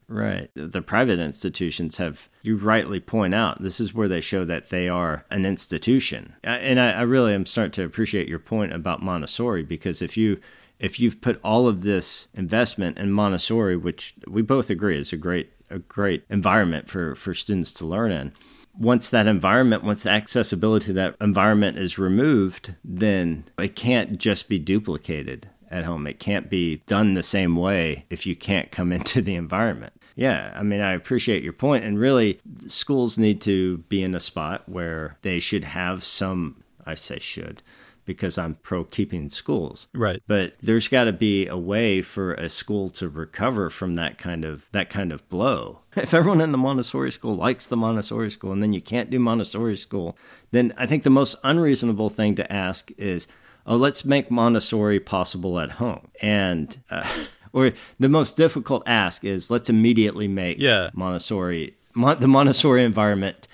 right the private institutions have you rightly point out this is where they show that they are an institution and i, I really am starting to appreciate your point about montessori because if you if you've put all of this investment in Montessori, which we both agree is a great a great environment for, for students to learn in. Once that environment, once the accessibility to that environment is removed, then it can't just be duplicated at home. It can't be done the same way if you can't come into the environment. Yeah, I mean, I appreciate your point, and really, schools need to be in a spot where they should have some. I say should because I'm pro keeping schools. Right. But there's got to be a way for a school to recover from that kind of that kind of blow. If everyone in the Montessori school likes the Montessori school and then you can't do Montessori school, then I think the most unreasonable thing to ask is, "Oh, let's make Montessori possible at home." And uh, or the most difficult ask is, "Let's immediately make yeah. Montessori the Montessori environment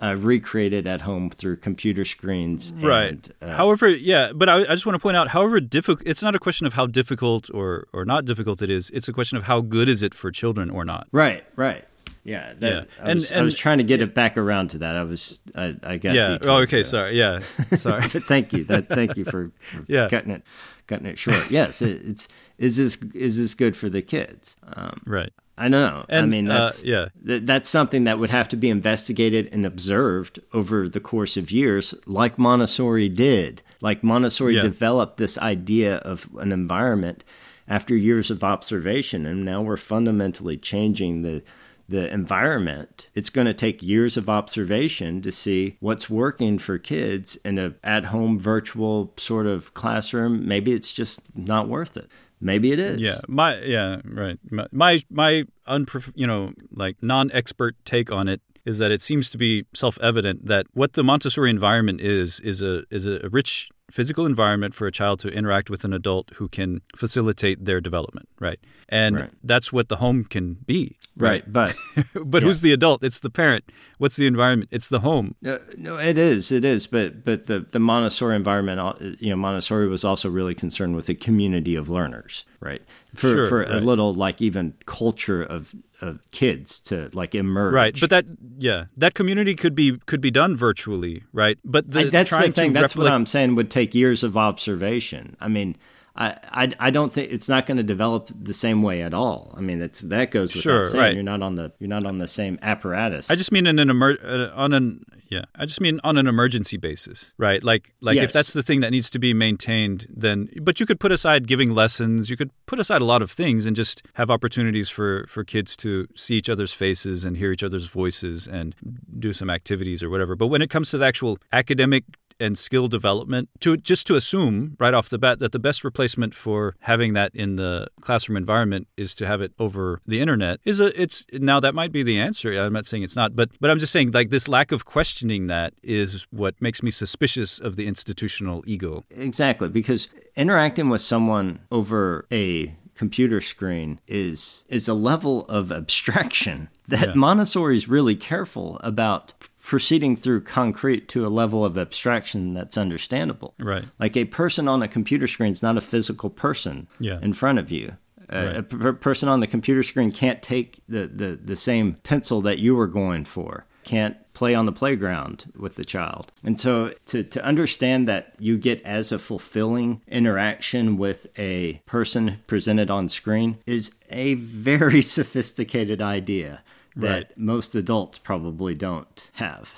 uh, recreated at home through computer screens. And, right. Uh, however, yeah, but I, I, just want to point out, however difficult, it's not a question of how difficult or, or not difficult it is. It's a question of how good is it for children or not. Right, right. Yeah, that, yeah. I, was, and, I was trying to get it back around to that. I was, I, I got. Yeah. Oh, okay. Sorry. Yeah. Sorry. thank you. That. Thank you for, for yeah. cutting it, cutting it short. Yes. It, it's is this is this good for the kids? Um, right. I know. And, I mean, uh, that's uh, yeah. Th- that's something that would have to be investigated and observed over the course of years, like Montessori did. Like Montessori yeah. developed this idea of an environment after years of observation, and now we're fundamentally changing the the environment. It's going to take years of observation to see what's working for kids in a at-home virtual sort of classroom. Maybe it's just not worth it. Maybe it is. Yeah, my yeah, right. My my, my unprof- you know, like non-expert take on it is that it seems to be self-evident that what the Montessori environment is is a is a rich physical environment for a child to interact with an adult who can facilitate their development, right? And right. that's what the home can be. Right, right. but but yeah. who's the adult? It's the parent. What's the environment? It's the home. Uh, no, it is. It is. But but the the Montessori environment, uh, you know, Montessori was also really concerned with a community of learners, right? For sure, for right. a little like even culture of of kids to like emerge. Right, but that yeah, that community could be could be done virtually, right? But the, I, that's the thing. That's what I'm saying would take years of observation. I mean I, I, I don't think it's not going to develop the same way at all. I mean, it's that goes without sure, saying. Right. You're not on the you're not on the same apparatus. I just mean in an emer- uh, on an yeah. I just mean on an emergency basis, right? Like like yes. if that's the thing that needs to be maintained, then but you could put aside giving lessons. You could put aside a lot of things and just have opportunities for for kids to see each other's faces and hear each other's voices and do some activities or whatever. But when it comes to the actual academic and skill development to just to assume right off the bat that the best replacement for having that in the classroom environment is to have it over the internet is a it's now that might be the answer. I'm not saying it's not but but i'm just saying like this lack of questioning that is what makes me suspicious of the institutional ego. Exactly because interacting with someone over a computer screen is is a level of abstraction that yeah. Montessori is really careful about proceeding through concrete to a level of abstraction that's understandable. Right. Like a person on a computer screen is not a physical person yeah. in front of you. Right. A, a person on the computer screen can't take the, the, the same pencil that you were going for, can't play on the playground with the child. And so to, to understand that you get as a fulfilling interaction with a person presented on screen is a very sophisticated idea that right. most adults probably don't have.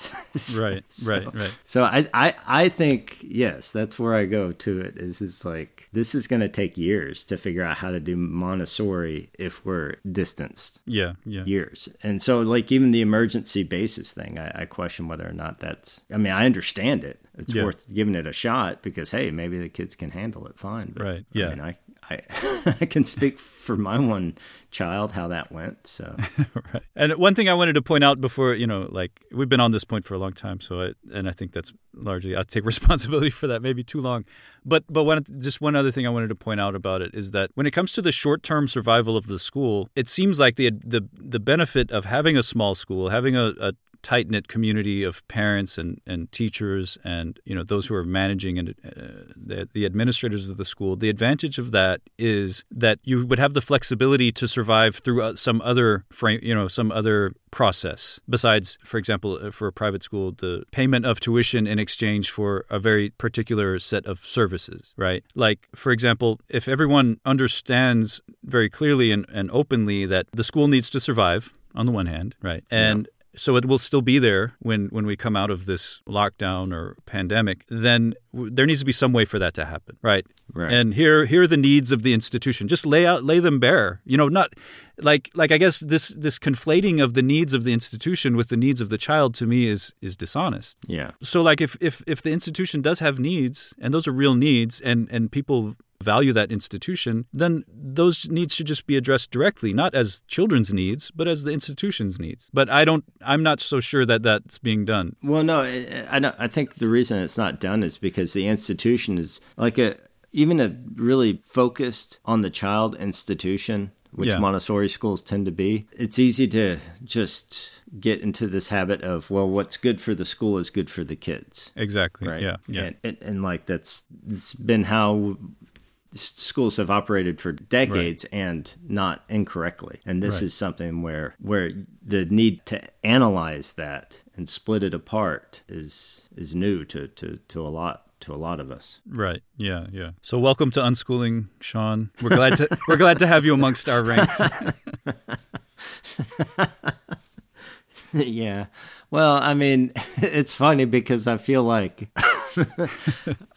right, so, right, right. So I, I, I think yes, that's where I go to it. Is is like this is going to take years to figure out how to do Montessori if we're distanced. Yeah, yeah. Years, and so like even the emergency basis thing, I, I question whether or not that's. I mean, I understand it. It's yeah. worth giving it a shot because hey, maybe the kids can handle it fine. But, right. Yeah. I mean, I, I, I can speak for my one child how that went. So, right. And one thing I wanted to point out before, you know, like we've been on this point for a long time, so I, and I think that's largely I take responsibility for that. Maybe too long, but but one just one other thing I wanted to point out about it is that when it comes to the short term survival of the school, it seems like the the the benefit of having a small school, having a, a tight knit community of parents and, and teachers and you know those who are managing and uh, the, the administrators of the school. The advantage of that is that you would have the flexibility to survive through uh, some other frame, you know, some other process besides, for example, uh, for a private school, the payment of tuition in exchange for a very particular set of services, right? Like, for example, if everyone understands very clearly and, and openly that the school needs to survive on the one hand, right? And yeah so it will still be there when, when we come out of this lockdown or pandemic, then w- there needs to be some way for that to happen, right? Right. And here here are the needs of the institution. Just lay out lay them bare. You know, not like like I guess this this conflating of the needs of the institution with the needs of the child to me is is dishonest. Yeah. So like if if if the institution does have needs and those are real needs and and people value that institution, then those needs should just be addressed directly, not as children's needs, but as the institution's needs. But I don't, I'm not so sure that that's being done. Well, no, I, I think the reason it's not done is because the institution is like a, even a really focused on the child institution, which yeah. Montessori schools tend to be, it's easy to just get into this habit of well what's good for the school is good for the kids exactly right yeah yeah and, and, and like that's it's been how schools have operated for decades right. and not incorrectly and this right. is something where where the need to analyze that and split it apart is is new to to to a lot to a lot of us. Right. Yeah. Yeah. So welcome to unschooling, Shaun. We're glad to we're glad to have you amongst our ranks. yeah. Well, I mean, it's funny because I feel like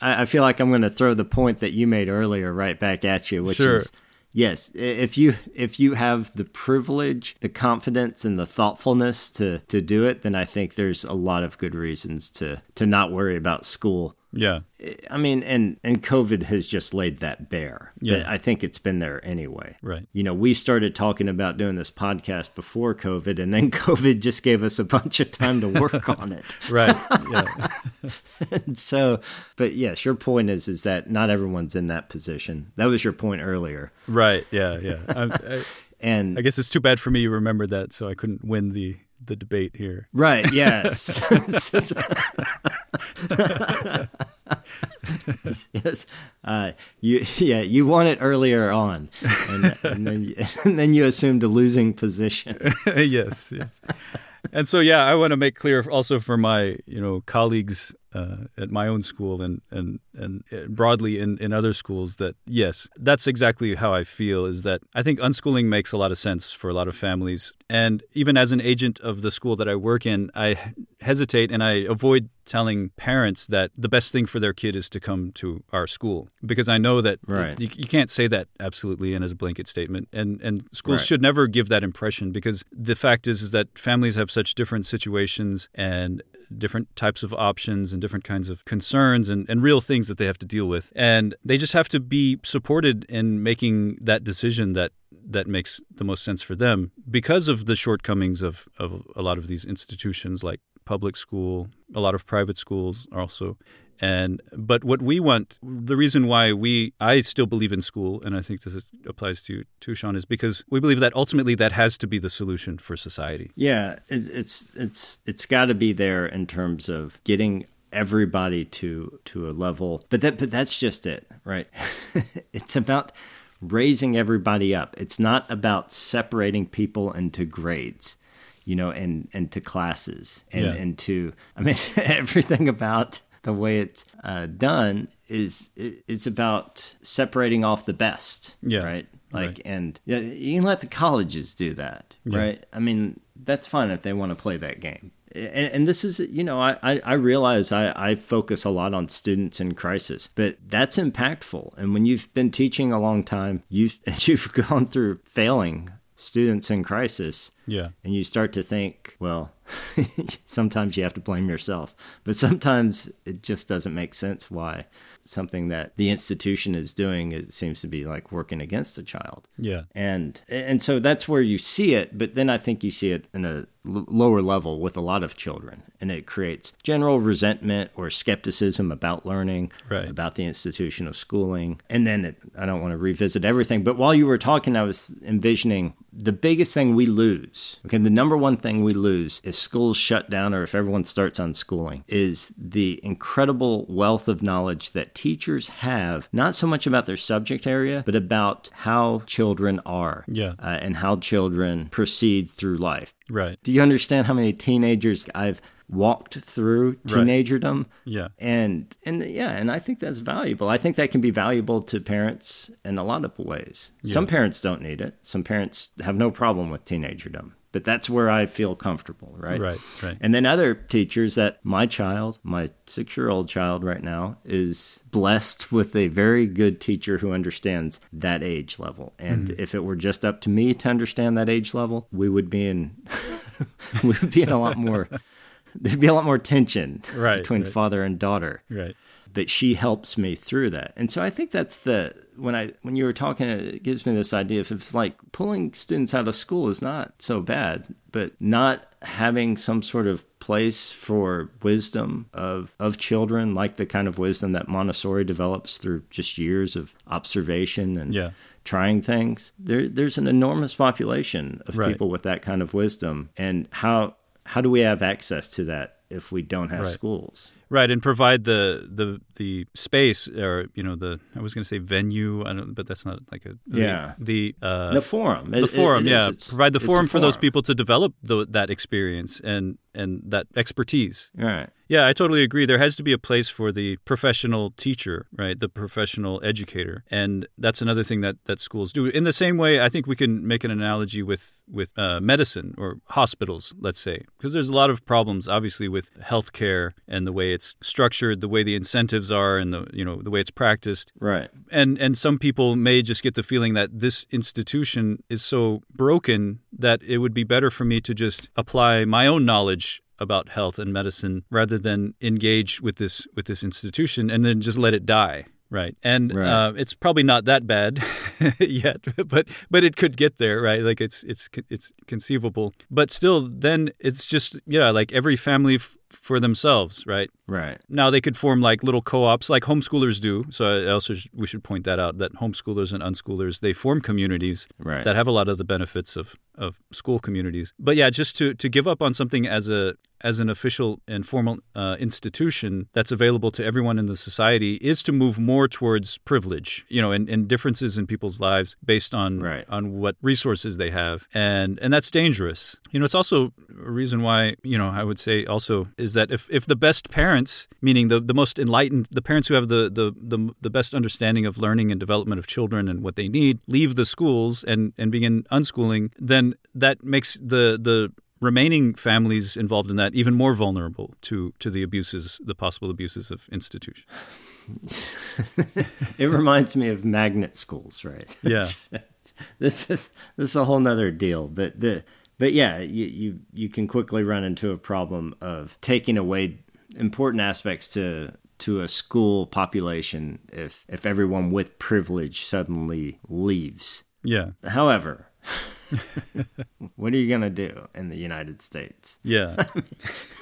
I feel like I'm going to throw the point that you made earlier right back at you, which sure. is yes, if you if you have the privilege, the confidence, and the thoughtfulness to to do it, then I think there's a lot of good reasons to to not worry about school yeah. I mean, and and COVID has just laid that bare. Yeah. But I think it's been there anyway. Right. You know, we started talking about doing this podcast before COVID, and then COVID just gave us a bunch of time to work on it. right. Yeah. so, but yes, your point is is that not everyone's in that position. That was your point earlier. Right. Yeah. Yeah. I, I, and I guess it's too bad for me you remembered that, so I couldn't win the the debate here. Right. Yes. yes. Uh, you yeah you won it earlier on, and, and then you, and then you assumed a losing position. yes. Yes. And so yeah, I want to make clear also for my you know colleagues uh, at my own school and and and uh, broadly in, in other schools that yes, that's exactly how I feel. Is that I think unschooling makes a lot of sense for a lot of families, and even as an agent of the school that I work in, I hesitate and I avoid telling parents that the best thing for their kid is to come to our school because I know that right. you, you can't say that absolutely and as a blanket statement and and schools right. should never give that impression because the fact is is that families have such different situations and different types of options and different kinds of concerns and, and real things that they have to deal with. And they just have to be supported in making that decision that that makes the most sense for them because of the shortcomings of, of a lot of these institutions like public school, a lot of private schools are also and but what we want, the reason why we I still believe in school, and I think this is, applies to to Shaun, is because we believe that ultimately that has to be the solution for society. Yeah, it, it's it's it's got to be there in terms of getting everybody to to a level, but that but that's just it, right? it's about raising everybody up. It's not about separating people into grades you know, and and to classes and yeah. and to I mean everything about the way it's uh, done is it's about separating off the best. Yeah. Right. Like, right. and yeah, you can let the colleges do that. Yeah. Right. I mean, that's fine if they want to play that game. And, and this is, you know, I, I, I realize I, I focus a lot on students in crisis, but that's impactful. And when you've been teaching a long time, you you've gone through failing students in crisis. Yeah. And you start to think, well, sometimes you have to blame yourself, but sometimes it just doesn't make sense why something that the institution is doing, it seems to be like working against the child. Yeah. And and so that's where you see it, but then I think you see it in a l- lower level with a lot of children and it creates general resentment or skepticism about learning Right. about the institution of schooling and then it, i don't want to revisit everything but while you were talking i was envisioning the biggest thing we lose okay the number one thing we lose if schools shut down or if everyone starts unschooling is the incredible wealth of knowledge that teachers have not so much about their subject area but about how children are Yeah. uh, and how children proceed through life Right. do you understand how many teenagers I've walked through teenagerdom? Yeah. And and yeah, and I think that's valuable. I think that can be valuable to parents in a lot of ways. Some parents don't need it. Some parents have no problem with teenagerdom. But that's where I feel comfortable, right? Right, right. And then other teachers that my child, my six year old child right now, is blessed with a very good teacher who understands that age level. And Mm-hmm. if it were just up to me to understand that age level, we would be in we would be in a lot more there'd be a lot more tension Right, between right. father and daughter Right. But she helps me through that and so i think that's the when i when you were talking it gives me this idea if it's like pulling students out of school is not so bad but not having some sort of place for wisdom of of children like the kind of wisdom that montessori develops through just years of observation and Yeah. trying things there there's an enormous population of Right. people with that kind of wisdom and how how do we have access to that if we don't have Right. schools Right, and provide the the the space, or you know, the I was going to say venue, I don't, but that's not like a Yeah. the uh, the forum the forum, yeah, It's- provide the a forum for those people to develop tho- that experience and and that expertise. right Yeah, I totally agree. There has to be a place for the professional teacher, right? The professional educator, and that's another thing that, that schools do. In the same way, I think we can make an analogy with with uh, medicine or hospitals, let's say, because there's a lot of problems, obviously, with healthcare and the way it's structured, the way the incentives are, and the you know the way it's practiced. Right. And and some people may just get the feeling that this institution is so broken that it would be better for me to just apply my own knowledge about health and medicine rather than engage with this with this institution and then just let it die right and Right. Uh, it's probably not that bad yet but but it could get there right like it's it's it's conceivable but still then it's just yeah like every family f- for themselves right right now they could form like little co-ops like homeschoolers do. So I also sh- we should point that out that homeschoolers and unschoolers they form communities Right. that have a lot of the benefits of of school communities. But yeah, just to to give up on something as a as an official and formal uh, institution that's available to everyone in the society is to move more towards privilege, you know, and, and differences in people's lives based on Right. on what resources they have, and and that's dangerous. You know, it's also a reason why you know I would say also is that if if the best parents, meaning the the most enlightened, the parents who have the the the, the best understanding of learning and development of children and what they need, leave the schools and and begin unschooling, then that makes the the remaining families involved in that even more vulnerable to to the abuses, the possible abuses of institutions. it reminds me of magnet schools right Yeah. this is this is a whole nother deal but the but yeah you, you you can quickly run into a problem of taking away important aspects to to a school population if if everyone with privilege suddenly leaves Yeah. however what are you going to do in the united states Yeah.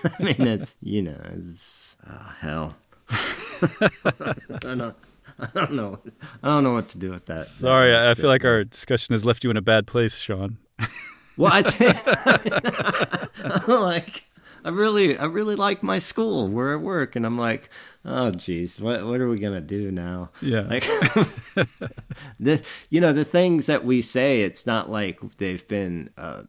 i mean it's you know it's oh, hell i don't I don't know. I don't know what to do with that. Sorry, That I, I feel like our discussion has left you in a bad place, Shaun. Well, I think like I really, I really like my school where I work, and I'm like, oh, geez, what, what are we gonna do now? Yeah. like the, you know, the things that we say, it's not like they've been uh,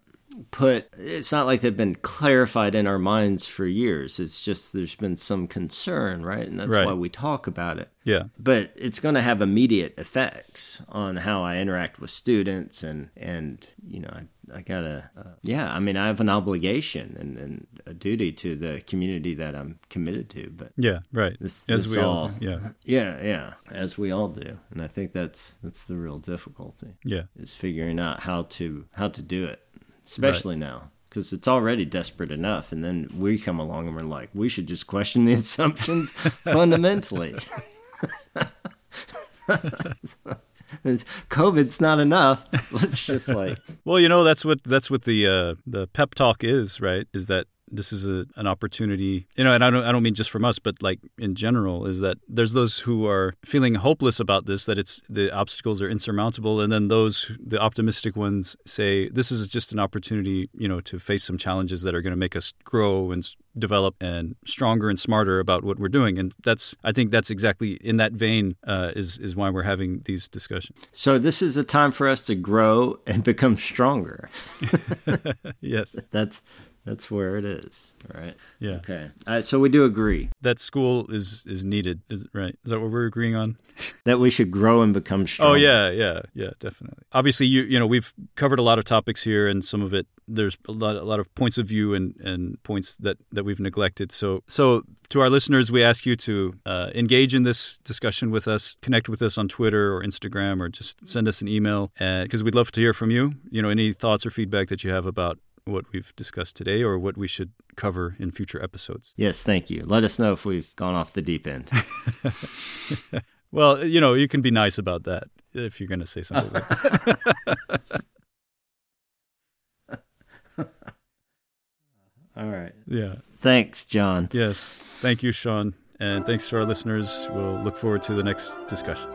put. It's not like they've been clarified in our minds for years. It's just there's been some concern, right? And that's Right. why we talk about it Yeah. but it's going to have immediate effects on how I interact with students and and you know I, I gotta uh, yeah I mean I have an obligation and, and a duty to the community that I'm committed to but Yeah. Right. This- As this we all- all. Yeah. yeah yeah as we all do and I think that's that's the real difficulty Yeah. is figuring out how to how to do it especially now because it's already desperate enough and then we come along and we're like we should just question the assumptions fundamentally COVID's not enough. Let's just like. well, you know that's what that's what the uh, the pep talk is, right? Is that this is a, an opportunity, you know, and I don't, I don't mean just from us, but like in general, is that there's those who are feeling hopeless about this, that it's the obstacles are insurmountable, and then those, the optimistic ones, say this is just an opportunity, you know, to face some challenges that are going to make us grow and develop and stronger and smarter about what we're doing. And that's, I think, that's exactly in that vein uh, is is why we're having these discussions. So this is a time for us to grow and become stronger. yes, that's that's where it is, right? Yeah. Okay. Uh, so we do agree that school is is needed. Is right? Is that what we're agreeing on? that we should grow and become strong. Oh yeah, yeah, yeah, definitely. Obviously, you you know we've covered a lot of topics here, and some of it there's a lot a lot of points of view and and points that that we've neglected. So so to our listeners, we ask you to uh, engage in this discussion with us, connect with us on Twitter or Instagram, or just send us an email because uh, we'd love to hear from you. You know, any thoughts or feedback that you have about what we've discussed today or what we should cover in future episodes. Yes, thank you. Let us know if we've gone off the deep end. well, you know, you can be nice about that if you're going to say something like that. All right. Yeah. Thanks, Jon. Yes. Thank you, Shaun. And thanks to our listeners. We'll look forward to the next discussion.